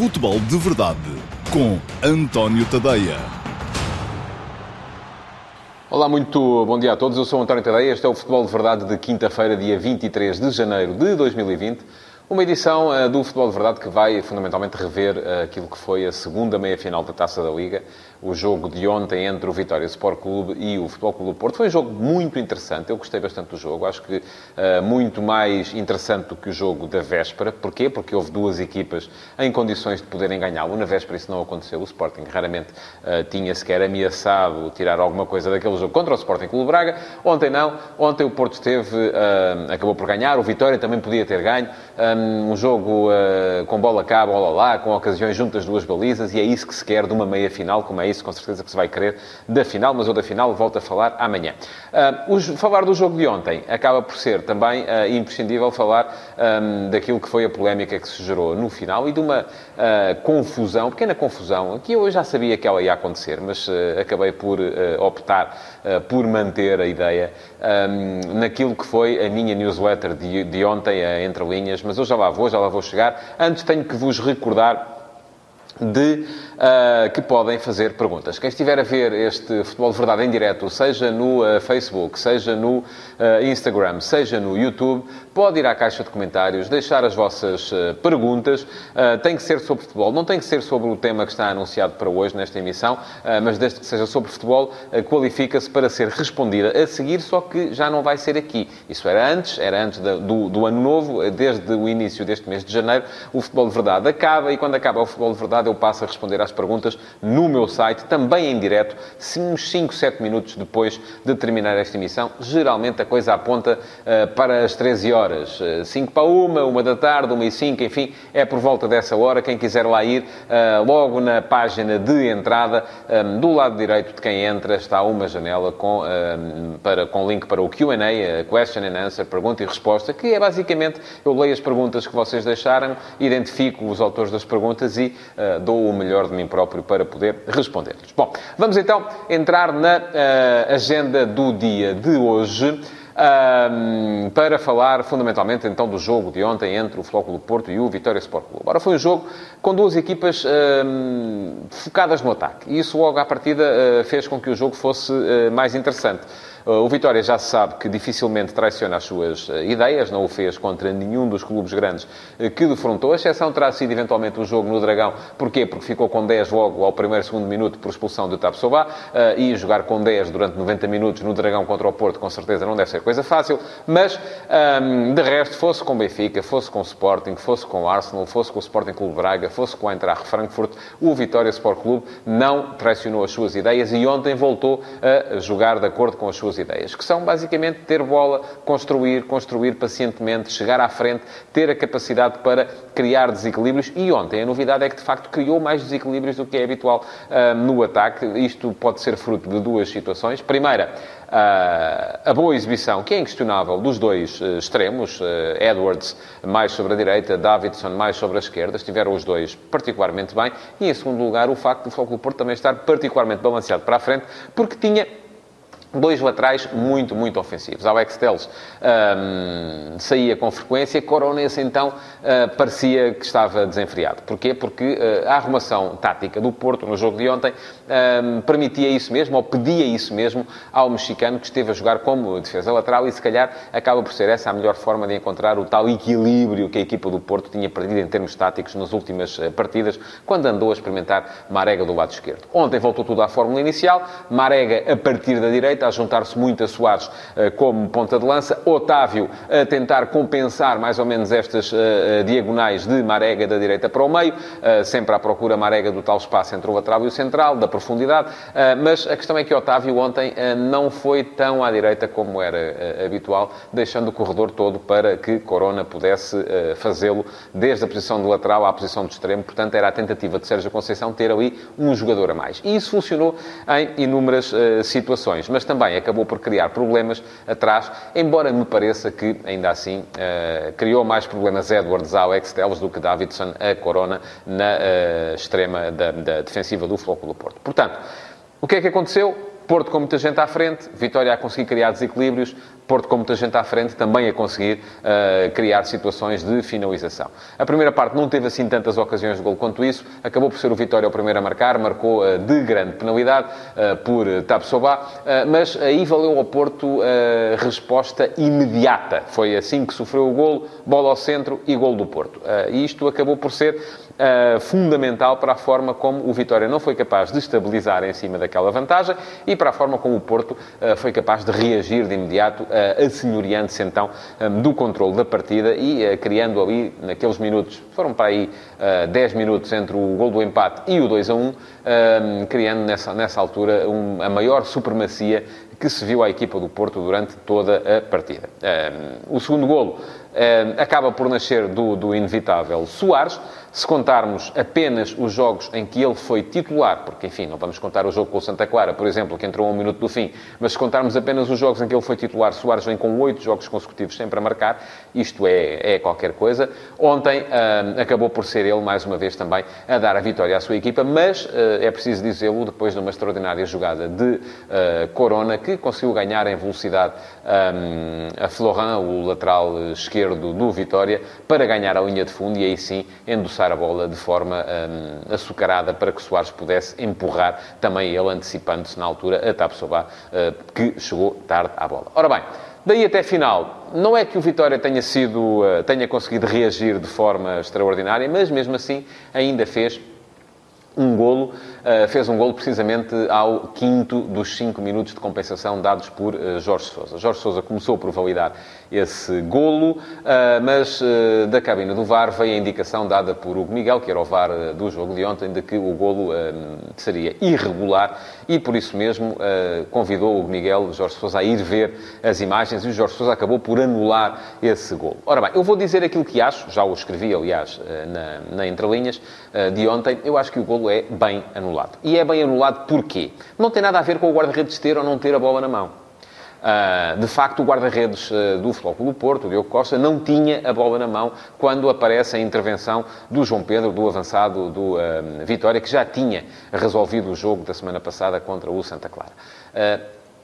Futebol de Verdade com António Tadeia. Olá, muito bom dia a todos. Eu sou António Tadeia. Este é o Futebol de Verdade de quinta-feira, dia 23 de janeiro de 2020. Uma edição uh, do Futebol de Verdade que vai fundamentalmente rever uh, aquilo que foi a segunda meia-final da Taça da Liga, o jogo de ontem entre o Vitória Sport Clube e o Futebol Clube Porto. Foi um jogo muito interessante, eu gostei bastante do jogo, acho que uh, muito mais interessante do que o jogo da véspera. Porquê? Porque houve duas equipas em condições de poderem ganhá-lo. Na véspera isso não aconteceu, o Sporting raramente tinha sequer ameaçado tirar alguma coisa daquele jogo contra o Sporting Clube Braga. Ontem não, ontem o Porto teve, acabou por ganhar, o Vitória também podia ter ganho um jogo uh, com bola cá, bola lá, com ocasiões juntas duas balizas, e é isso que se quer de uma meia-final, como é isso com certeza que se vai querer da final, mas eu da final volto a falar amanhã. Uh, falar do jogo de ontem acaba por ser também uh, imprescindível falar um, daquilo que foi a polémica que se gerou no final e de uma confusão, pequena confusão, que eu já sabia que ela ia acontecer, mas acabei por optar por manter a ideia um, naquilo que foi a minha newsletter de, de ontem, entre linhas, mas eu já lá vou, já lá vou chegar. Antes tenho que vos recordar de uh, que podem fazer perguntas. Quem estiver a ver este Futebol de Verdade em direto, seja no uh, Facebook, seja no uh, Instagram, seja no YouTube, pode ir à caixa de comentários, deixar as vossas perguntas. tem que ser sobre futebol, não tem que ser sobre o tema que está anunciado para hoje nesta emissão, mas desde que seja sobre futebol, qualifica-se para ser respondida a seguir, só que já não vai ser aqui. Isso era antes, era antes do, do ano novo, desde o início deste mês de janeiro, o Futebol de Verdade acaba e quando acaba o Futebol de Verdade eu passo a responder às perguntas no meu site, também em direto, uns 5, 7 minutos depois de terminar esta emissão. Geralmente a coisa aponta uh, para as 13 horas. Uh, 5 para 1, 1 da tarde, 1 e 5, enfim, é por volta dessa hora. Quem quiser lá ir, uh, logo na página de entrada, um, do lado direito de quem entra, está uma janela com, para, com link para o Q&A, Question and Answer, pergunta e resposta, que é basicamente, eu leio as perguntas que vocês deixaram, identifico os autores das perguntas e dou o melhor de mim próprio para poder responder-lhes. Bom, vamos então entrar na uh, agenda do dia de hoje. Um, para falar fundamentalmente então do jogo de ontem entre o Flóculo Porto e o Vitória Sport Clube. Ora, foi um jogo com duas equipas um, focadas no ataque e isso logo à partida uh, fez com que o jogo fosse uh, mais interessante. O Vitória já sabe que dificilmente traiciona as suas eh, ideias, não o fez contra nenhum dos clubes grandes eh, que defrontou. A exceção terá sido eventualmente o jogo no Dragão. Porquê? Porque ficou com 10 logo ao primeiro, segundo minuto por expulsão de Tapsobá eh, e jogar com 10 durante 90 minutos no Dragão contra o Porto, com certeza não deve ser coisa fácil. Mas, de resto, fosse com Benfica, fosse com Sporting, fosse com Arsenal, fosse com o Sporting Clube Braga, fosse com o Eintracht Frankfurt, o Vitória Sport Clube não traicionou as suas ideias e ontem voltou a jogar de acordo com as suas ideias, que são basicamente ter bola, construir, construir pacientemente, chegar à frente, ter a capacidade para criar desequilíbrios. E ontem a novidade é que de facto criou mais desequilíbrios do que é habitual uh, no ataque. Isto pode ser fruto de duas situações. Primeira, Uh, a boa exibição, que é inquestionável, dos dois uh, extremos, Edwards mais sobre a direita, Davidson mais sobre a esquerda, estiveram os dois particularmente bem, e em segundo lugar o facto Foco do Porto também estar particularmente balanceado para a frente, porque tinha Dois laterais muito, muito ofensivos. Alex Telles um, saía com frequência, Coronense então uh, parecia que estava desenfreado. Porquê? Porque uh, a arrumação tática do Porto no jogo de ontem um, permitia isso mesmo, ou pedia isso mesmo ao mexicano que esteve a jogar como defesa lateral e se calhar acaba por ser essa a melhor forma de encontrar o tal equilíbrio que a equipa do Porto tinha perdido em termos táticos nas últimas uh, partidas, quando andou a experimentar Marega do lado esquerdo. Ontem voltou tudo à fórmula inicial, Marega a partir da direita, direita, a juntar-se muito a Soares eh, como ponta de lança. Otávio a tentar compensar mais ou menos estas eh, eh, diagonais de Marega da direita para o meio, sempre à procura Marega do tal espaço entre o lateral e o central, da profundidade. Mas a questão é que Otávio ontem não foi tão à direita como era habitual, deixando o corredor todo para que Corona pudesse fazê-lo desde a posição de lateral à posição de extremo. Portanto, era a tentativa de Sérgio Conceição ter ali um jogador a mais. E isso funcionou em inúmeras situações. Mas também acabou por criar problemas atrás, embora me pareça que, ainda assim, uh, criou mais problemas Edwards ao Alex do que Davidson a Corona na uh, extrema da, da, defensiva do Flóculo do Porto. Portanto, o que é que aconteceu? Porto com muita gente à frente, Vitória a conseguir criar desequilíbrios, Porto com muita gente à frente, também a conseguir uh, criar situações de finalização. A primeira parte não teve assim tantas ocasiões de gol quanto isso, acabou por ser o Vitória o primeiro a marcar, marcou uh, de grande penalidade uh, por Tapsoba, mas aí valeu ao Porto resposta imediata. Foi assim que sofreu o golo, bola ao centro e gol do Porto. E isto acabou por ser uh, fundamental para a forma como o Vitória não foi capaz de estabilizar em cima daquela vantagem e para a forma como o Porto uh, foi capaz de reagir de imediato, uh, assenhoreando-se então um, do controle da partida e criando ali, naqueles minutos, foram para aí 10 minutos entre o gol do empate e o 2 a 1, criando nessa, nessa altura um, a maior supremacia que se viu à equipa do Porto durante toda a partida. o segundo golo acaba por nascer do, do inevitável Soares, se contarmos apenas os jogos em que ele foi titular, porque, enfim, não vamos contar o jogo com o Santa Clara, por exemplo, que entrou a um minuto do fim, mas se contarmos apenas os jogos em que ele foi titular, Soares vem com oito jogos consecutivos sempre a marcar, isto é, é qualquer coisa. Ontem uh, acabou por ser ele, mais uma vez, também a dar a vitória à sua equipa, mas uh, é preciso dizê-lo, depois de uma extraordinária jogada de uh, Corona, que conseguiu ganhar em velocidade um, a Florent, o lateral esquerdo do Vitória, para ganhar a linha de fundo e aí sim endossar a bola de forma um, açucarada para que Soares pudesse empurrar também ele, antecipando-se na altura a Tapsoba, uh, que chegou tarde à bola. Ora bem, daí até final, não é que o Vitória tenha sido, uh, tenha conseguido reagir de forma extraordinária, mas mesmo assim ainda fez um golo, fez um golo precisamente ao quinto dos cinco minutos de compensação dados por uh, Jorge Sousa. Jorge Sousa começou por validar esse golo, uh, mas da cabina do VAR veio a indicação dada por Hugo Miguel, que era o VAR do jogo de ontem, de que o golo seria irregular e por isso mesmo convidou o Hugo Miguel, Jorge Sousa, a ir ver as imagens e o Jorge Sousa acabou por anular esse golo. Ora bem, eu vou dizer aquilo que acho, já o escrevi, aliás, na, na entrelinhas de ontem, eu acho que o golo é bem anulado. E é bem anulado porquê? Não tem nada a ver com o guarda-redes ter ou não ter a bola na mão. Uh, de facto, o guarda-redes uh, do do Porto, o Diogo Costa, não tinha a bola na mão quando aparece a intervenção do João Pedro, do avançado do uh, Vitória, que já tinha resolvido o jogo da semana passada contra o Santa Clara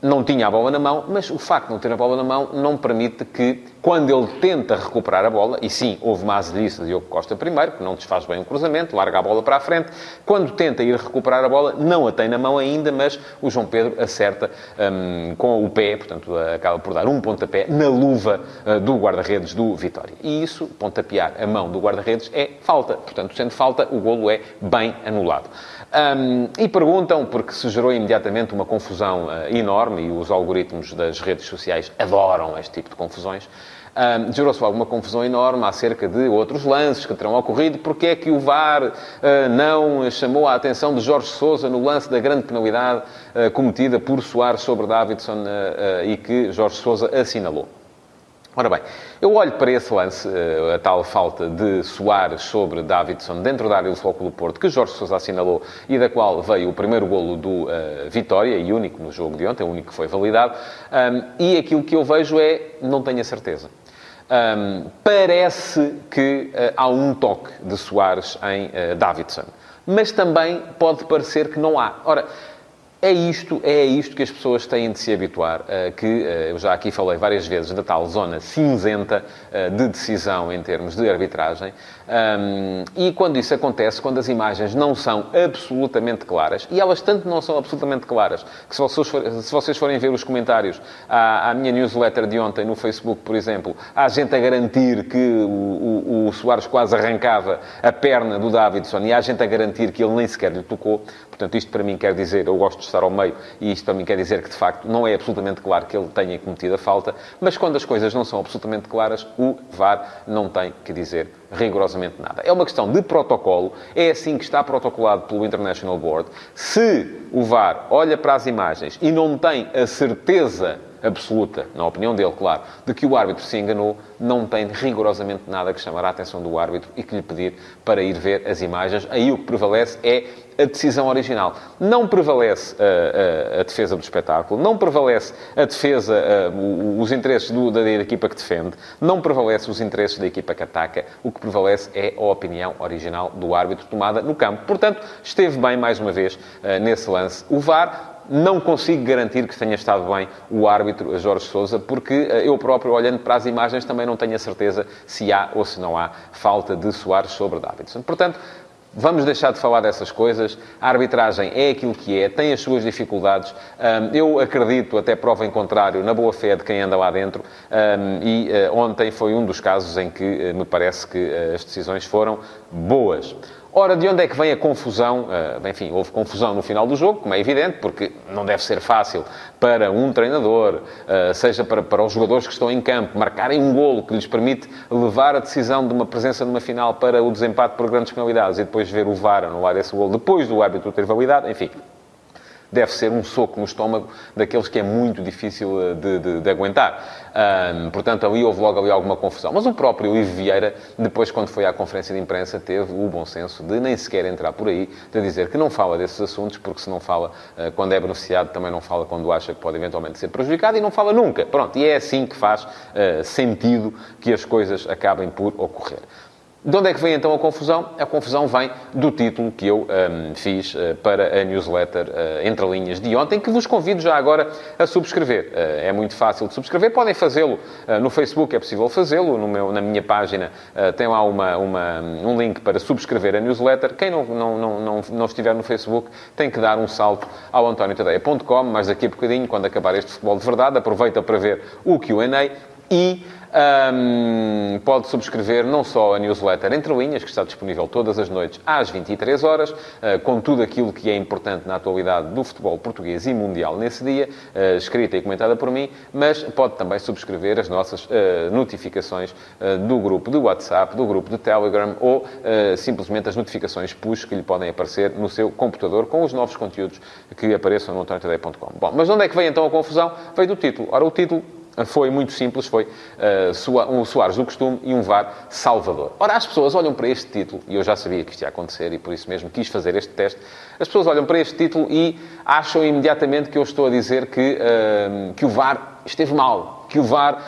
não tinha a bola na mão, mas o facto de não ter a bola na mão não permite que, quando ele tenta recuperar a bola, e sim, houve uma azelice de Diogo Costa primeiro, que não desfaz bem o cruzamento, larga a bola para a frente, quando tenta ir recuperar a bola, não a tem na mão ainda, mas o João Pedro acerta um, com o pé, portanto, acaba por dar um pontapé na luva uh, do guarda-redes do Vitória. E isso, pontapear a mão do guarda-redes, é falta. Portanto, sendo falta, o golo é bem anulado. Um, e perguntam, porque se gerou imediatamente uma confusão uh, enorme, e os algoritmos das redes sociais adoram este tipo de confusões, um, gerou-se alguma confusão enorme acerca de outros lances que terão ocorrido. Porque é que o VAR uh, não chamou a atenção de Jorge Sousa no lance da grande penalidade uh, cometida por Soares sobre Davidson e que Jorge Sousa assinalou? Ora bem, eu olho para esse lance, eh, a tal falta de Soares sobre Davidson dentro da área do Futebol do Porto, que Jorge Sousa assinalou e da qual veio o primeiro golo do uh, Vitória, e único no jogo de ontem, o único que foi validado, um, e aquilo que eu vejo é, não tenho a certeza. Um, parece que uh, há um toque de Soares em uh, Davidson, mas também pode parecer que não há. Ora, é isto, é isto que as pessoas têm de se habituar, eh, que eh, eu já aqui falei várias vezes da tal zona cinzenta eh, de decisão em termos de arbitragem, e quando isso acontece, quando as imagens não são absolutamente claras, e elas tanto não são absolutamente claras, que se vocês, forem ver os comentários à, minha newsletter de ontem no Facebook, por exemplo, há gente a garantir que o, Soares quase arrancava a perna do Davidson, e há gente a garantir que ele nem sequer lhe tocou, portanto isto para mim quer dizer, eu gosto estar ao meio, e isto para mim quer dizer que, de facto, não é absolutamente claro que ele tenha cometido a falta, mas quando as coisas não são absolutamente claras, o VAR não tem que dizer rigorosamente nada. É uma questão de protocolo, é assim que está protocolado pelo International Board. Se o VAR olha para as imagens e não tem a certeza absoluta, na opinião dele, claro, de que o árbitro se enganou, não tem rigorosamente nada que chamar a atenção do árbitro e que lhe pedir para ir ver as imagens. Aí o que prevalece é a decisão original. Não prevalece a, a, a defesa do espetáculo, não prevalece a defesa, a, os interesses do, da, da equipa que defende, não prevalece os interesses da equipa que ataca. O que prevalece é a opinião original do árbitro tomada no campo. Portanto, esteve bem, mais uma vez, nesse lance. O VAR não consigo garantir que tenha estado bem o árbitro Jorge Sousa, porque eu próprio, olhando para as imagens, também não tenho a certeza se há ou se não há falta de Soares sobre Davidson. Portanto, Vamos deixar de falar dessas coisas. A arbitragem é aquilo que é, tem as suas dificuldades. Eu acredito, até prova em contrário, na boa fé de quem anda lá dentro. E eh, ontem foi um dos casos em que eh, me parece que eh, as decisões foram boas. Ora, de onde é que vem a confusão? Uh, enfim, houve confusão no final do jogo, como é evidente, porque não deve ser fácil para um treinador, uh, seja para, para os jogadores que estão em campo, marcarem um golo que lhes permite levar a decisão de uma presença numa final para o desempate por grandes penalidades e depois ver o VAR anular esse golo depois do árbitro ter validado. Enfim, deve ser um soco no estômago daqueles que é muito difícil eh, de, de, de aguentar. Um, portanto, ali houve logo ali alguma confusão. Mas o próprio Ivo Vieira, depois, quando foi à conferência de imprensa, teve o bom senso de nem sequer entrar por aí, de dizer que não fala desses assuntos, porque se não fala uh, quando é beneficiado, também não fala quando acha que pode eventualmente ser prejudicado e não fala nunca. Pronto, e é assim que faz uh, sentido que as coisas acabem por ocorrer. De onde é que vem então a confusão? A confusão vem do título que eu um, fiz uh, para a newsletter uh, Entre Linhas de ontem, que vos convido já agora a subscrever. Uh, é muito fácil de subscrever, podem fazê-lo no Facebook, é possível fazê-lo, na minha página tem lá uma, uma, um link para subscrever a newsletter. Quem não, não, não, não, não estiver no Facebook tem que dar um salto ao antoniotadeia.com, mas daqui a bocadinho, quando acabar este futebol de verdade, aproveita para ver o Q&A e um, pode subscrever não só a newsletter Entre Linhas, que está disponível todas as noites às 23 horas, uh, com tudo aquilo que é importante na atualidade do futebol português e mundial nesse dia, uh, escrita e comentada por mim, mas pode também subscrever as nossas uh, notificações do grupo de WhatsApp, do grupo de Telegram ou simplesmente as notificações push que lhe podem aparecer no seu computador com os novos conteúdos que apareçam no antoniotadeia.com. Bom, mas onde é que vem então a confusão? Veio do título. Ora, o título foi muito simples, foi uh, um Soares do costume e um VAR Salvador. Ora, as pessoas olham para este título, e eu já sabia que isto ia acontecer e por isso mesmo quis fazer este teste, as pessoas olham para este título e acham imediatamente que eu estou a dizer que, uh, que o VAR esteve mal, que o VAR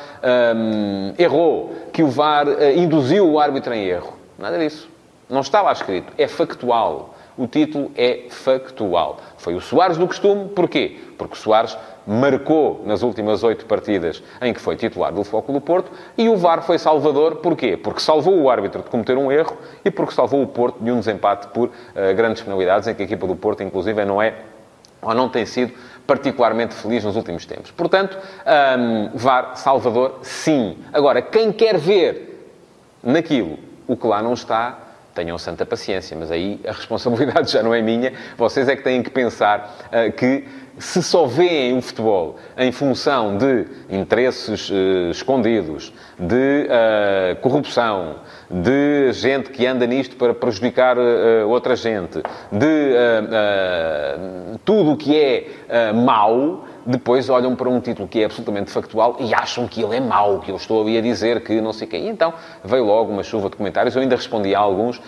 um, errou, que o VAR uh, induziu o árbitro em erro. Nada disso. Não está lá escrito. É factual. O título é factual. Foi o Soares do costume. Porquê? Porque Soares marcou nas últimas oito partidas em que foi titular do Foco do Porto, e o VAR foi salvador, porquê? Porque salvou o árbitro de cometer um erro e porque salvou o Porto de um desempate por uh, grandes penalidades, em que a equipa do Porto, inclusive, não é ou não tem sido particularmente feliz nos últimos tempos. Portanto, um, VAR Salvador, sim. Agora, quem quer ver naquilo o que lá não está, tenham santa paciência, mas aí a responsabilidade já não é minha. Vocês é que têm que pensar uh, que se só veem o futebol em função de interesses uh, escondidos, de uh, corrupção, de gente que anda nisto para prejudicar uh, outra gente, de tudo o que é mau, depois olham para um título que é absolutamente factual e acham que ele é mau, que eu estou ali a dizer que não sei quem. E então veio logo uma chuva de comentários. Eu ainda respondi a alguns uh,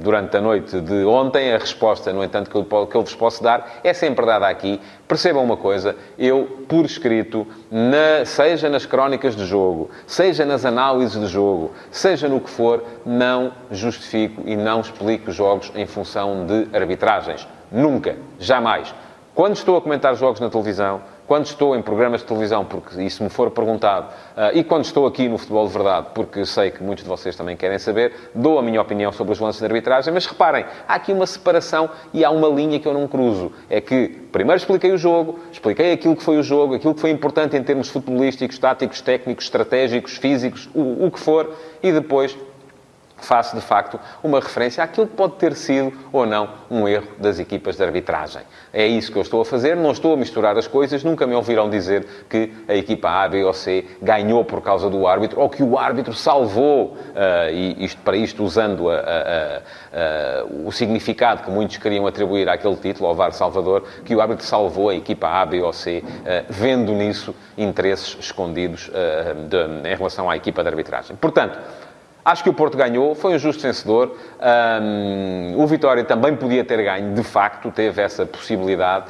durante a noite de ontem. A resposta, no entanto, que eu, que eu vos posso dar é sempre dada aqui. Percebam uma coisa, eu, por escrito, na, seja nas crónicas de jogo, seja nas análises de jogo, seja no que for, não justifico e não explico jogos em função de arbitragens. Nunca, jamais. Quando estou a comentar jogos na televisão, quando estou em programas de televisão, porque isso me for perguntado, uh, e quando estou aqui no Futebol de Verdade, porque sei que muitos de vocês também querem saber, dou a minha opinião sobre os lances de arbitragem, mas reparem, há aqui uma separação e há uma linha que eu não cruzo. É que primeiro expliquei o jogo, expliquei aquilo que foi o jogo, aquilo que foi importante em termos futebolísticos, táticos, técnicos, estratégicos, físicos, o, o que for, e depois faço de facto uma referência àquilo que pode ter sido ou não um erro das equipas de arbitragem. É isso que eu estou a fazer, não estou a misturar as coisas, nunca me ouviram dizer que a equipa A, B ou C ganhou por causa do árbitro ou que o árbitro salvou, uh, e isto, para isto usando a, a, a, o significado que muitos queriam atribuir àquele título, ao VAR Salvador, que o árbitro salvou a equipa A, B ou C, uh, vendo nisso interesses escondidos uh, de, em relação à equipa de arbitragem. Portanto, Acho que o Porto ganhou, foi um justo vencedor. Um, o Vitória também podia ter ganho, de facto, teve essa possibilidade,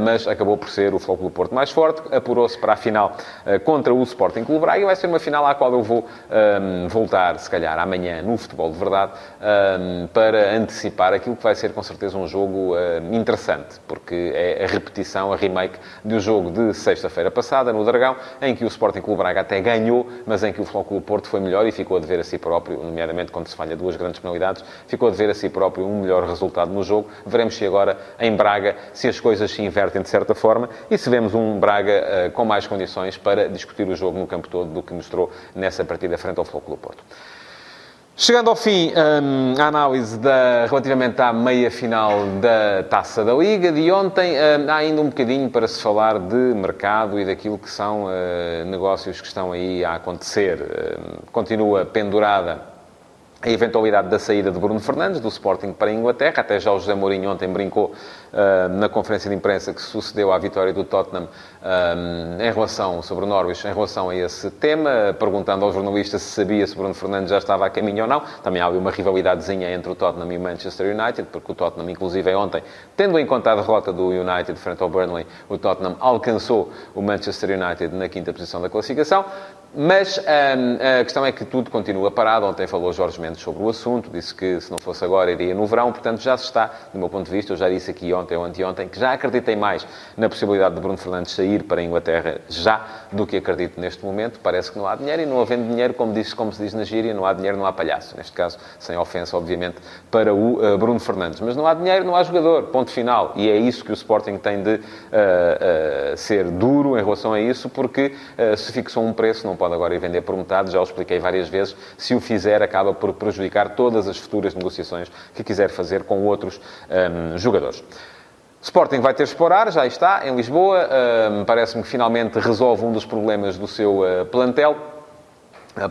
mas acabou por ser o Futebol do Porto mais forte, apurou-se para a final uh, contra o Sporting Clube Braga e vai ser uma final à qual eu vou um, voltar, se calhar, amanhã no Futebol de Verdade, um, para antecipar aquilo que vai ser, com certeza, um jogo interessante, porque é a repetição, a remake do jogo de sexta-feira passada, no Dragão, em que o Sporting Clube Braga até ganhou, mas em que o Futebol Porto foi melhor e ficou a dever a si próprio, nomeadamente quando se falha duas grandes penalidades, ficou a dever a si próprio um melhor resultado no jogo. Veremos se agora, em Braga, se as coisas se invertem de certa forma e se vemos um Braga uh, com mais condições para discutir o jogo no campo todo do que mostrou nessa partida frente ao Futebol Porto. Chegando ao fim, um, a análise da, relativamente à meia-final da Taça da Liga de ontem, um, há ainda um bocadinho para se falar de mercado e daquilo que são uh, negócios que estão aí a acontecer. Um, continua pendurada a eventualidade da saída de Bruno Fernandes, do Sporting para a Inglaterra. Até já o José Mourinho ontem brincou uh, na conferência de imprensa que sucedeu à vitória do Tottenham uh, em relação, sobre o Norwich, em relação a esse tema, perguntando ao jornalista se sabia se Bruno Fernandes já estava a caminho ou não. Também há uma rivalidadezinha entre o Tottenham e o Manchester United, porque o Tottenham, inclusive, ontem, tendo em conta a derrota do United frente ao Burnley, o Tottenham alcançou o Manchester United na quinta posição da classificação. Mas hum, a questão é que tudo continua parado. Ontem falou Jorge Mendes sobre o assunto, disse que se não fosse agora iria no verão, portanto já se está, do meu ponto de vista, eu já disse aqui ontem ou anteontem, que já acreditei mais na possibilidade de Bruno Fernandes sair para a Inglaterra já do que acredito neste momento. Parece que não há dinheiro e não havendo dinheiro, como, como se diz na gíria, não há dinheiro, não há palhaço. Neste caso, sem ofensa, obviamente, para o uh, Bruno Fernandes. Mas não há dinheiro, não há jogador. Ponto final. E é isso que o Sporting tem de uh, uh, ser duro em relação a isso, porque se fixou um preço, não pode agora ir vender por metade, já o expliquei várias vezes. Se o fizer, acaba por prejudicar todas as futuras negociações que quiser fazer com outros um, jogadores. Sporting vai ter explorar, já está, em Lisboa. Um, Parece-me que finalmente resolve um dos problemas do seu uh, plantel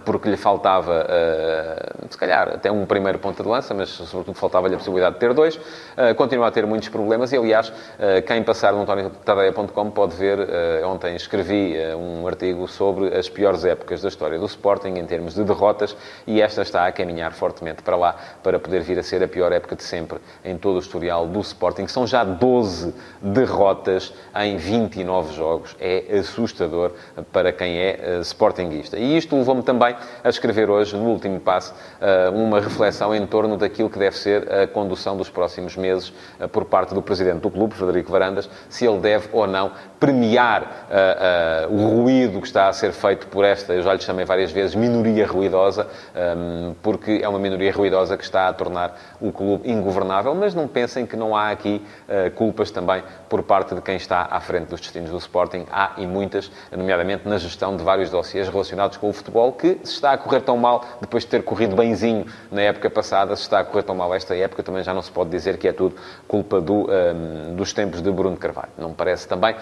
porque lhe faltava, uh, se calhar, até um primeiro ponto de lança, mas sobretudo faltava-lhe a possibilidade de ter dois. Uh, continua a ter muitos problemas e, aliás, uh, quem passar no antoniotadeia.com pode ver, ontem escrevi um artigo sobre as piores épocas da história do Sporting em termos de derrotas e esta está a caminhar fortemente para lá para poder vir a ser a pior época de sempre em todo o historial do Sporting. São já 12 derrotas em 29 jogos. É assustador para quem é Sportingista. E isto levou-me também também a escrever hoje, no último passo, eh, uma reflexão em torno daquilo que deve ser a condução dos próximos meses eh, por parte do presidente do clube, Frederico Varandas, se ele deve ou não premiar uh, uh, o ruído que está a ser feito por esta, eu já lhe chamei várias vezes, minoria ruidosa, um, porque é uma minoria ruidosa que está a tornar o clube ingovernável, mas não pensem que não há aqui uh, culpas também por parte de quem está à frente dos destinos do Sporting. Há e muitas, nomeadamente na gestão de vários dossiês relacionados com o futebol, que se está a correr tão mal, depois de ter corrido benzinho na época passada, se está a correr tão mal esta época, também já não se pode dizer que é tudo culpa do, um, dos tempos de Bruno Carvalho. Não me parece também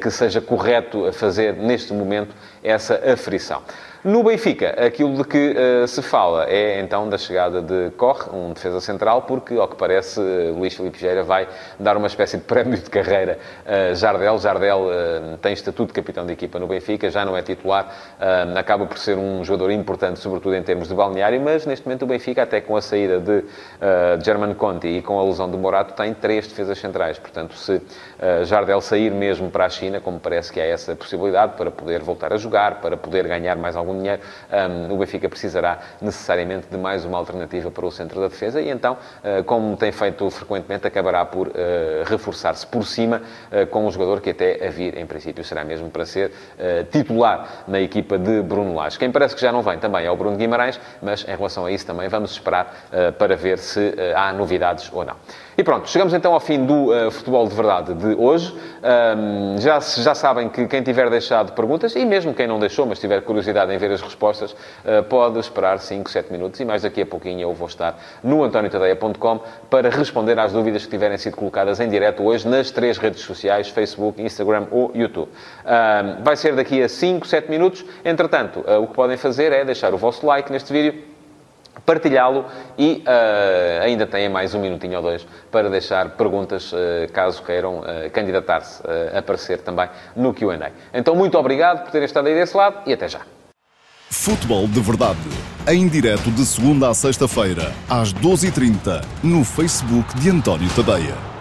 que seja correto fazer, neste momento, essa aferição. No Benfica, aquilo de que uh, se fala é então da chegada de Corre, um defesa central, porque, ao que parece, uh, Luís Filipe Vieira vai dar uma espécie de prémio de carreira a uh, Jardel. Jardel tem estatuto de capitão de equipa no Benfica, já não é titular, acaba por ser um jogador importante, sobretudo em termos de balneário, mas neste momento o Benfica, até com a saída de German Conti e com a lesão do Morato, tem três defesas centrais. Portanto, se Jardel sair mesmo para a China, como parece que há essa possibilidade, para poder voltar a jogar, para poder ganhar mais algum algum dinheiro, um, o Benfica precisará necessariamente de mais uma alternativa para o centro da defesa e então, uh, como tem feito frequentemente, acabará por uh, reforçar-se por cima uh, com um jogador que até a vir, em princípio, será mesmo para ser titular na equipa de Bruno Lage. Quem parece que já não vem também é o Bruno Guimarães, mas em relação a isso também vamos esperar para ver se há novidades ou não. E pronto, chegamos então ao fim do uh, Futebol de Verdade de hoje. Um, já, já sabem que quem tiver deixado perguntas, e mesmo quem não deixou, mas tiver curiosidade em ver as respostas, uh, pode esperar 5, 7 minutos e mais daqui a pouquinho eu vou estar no antoniotadeia.com para responder às dúvidas que tiverem sido colocadas em direto hoje nas três redes sociais, Facebook, Instagram ou YouTube. Um, vai ser daqui a 5, 7 minutos. Entretanto, uh, o que podem fazer é deixar o vosso like neste vídeo partilhá-lo e uh, ainda têm mais um minutinho ou dois para deixar perguntas, uh, caso queiram uh, candidatar-se a aparecer também no Q&A. Então, muito obrigado por terem estado aí desse lado e até já. Futebol de Verdade, em direto de segunda a sexta-feira, às 12h30, no Facebook de António Tadeia.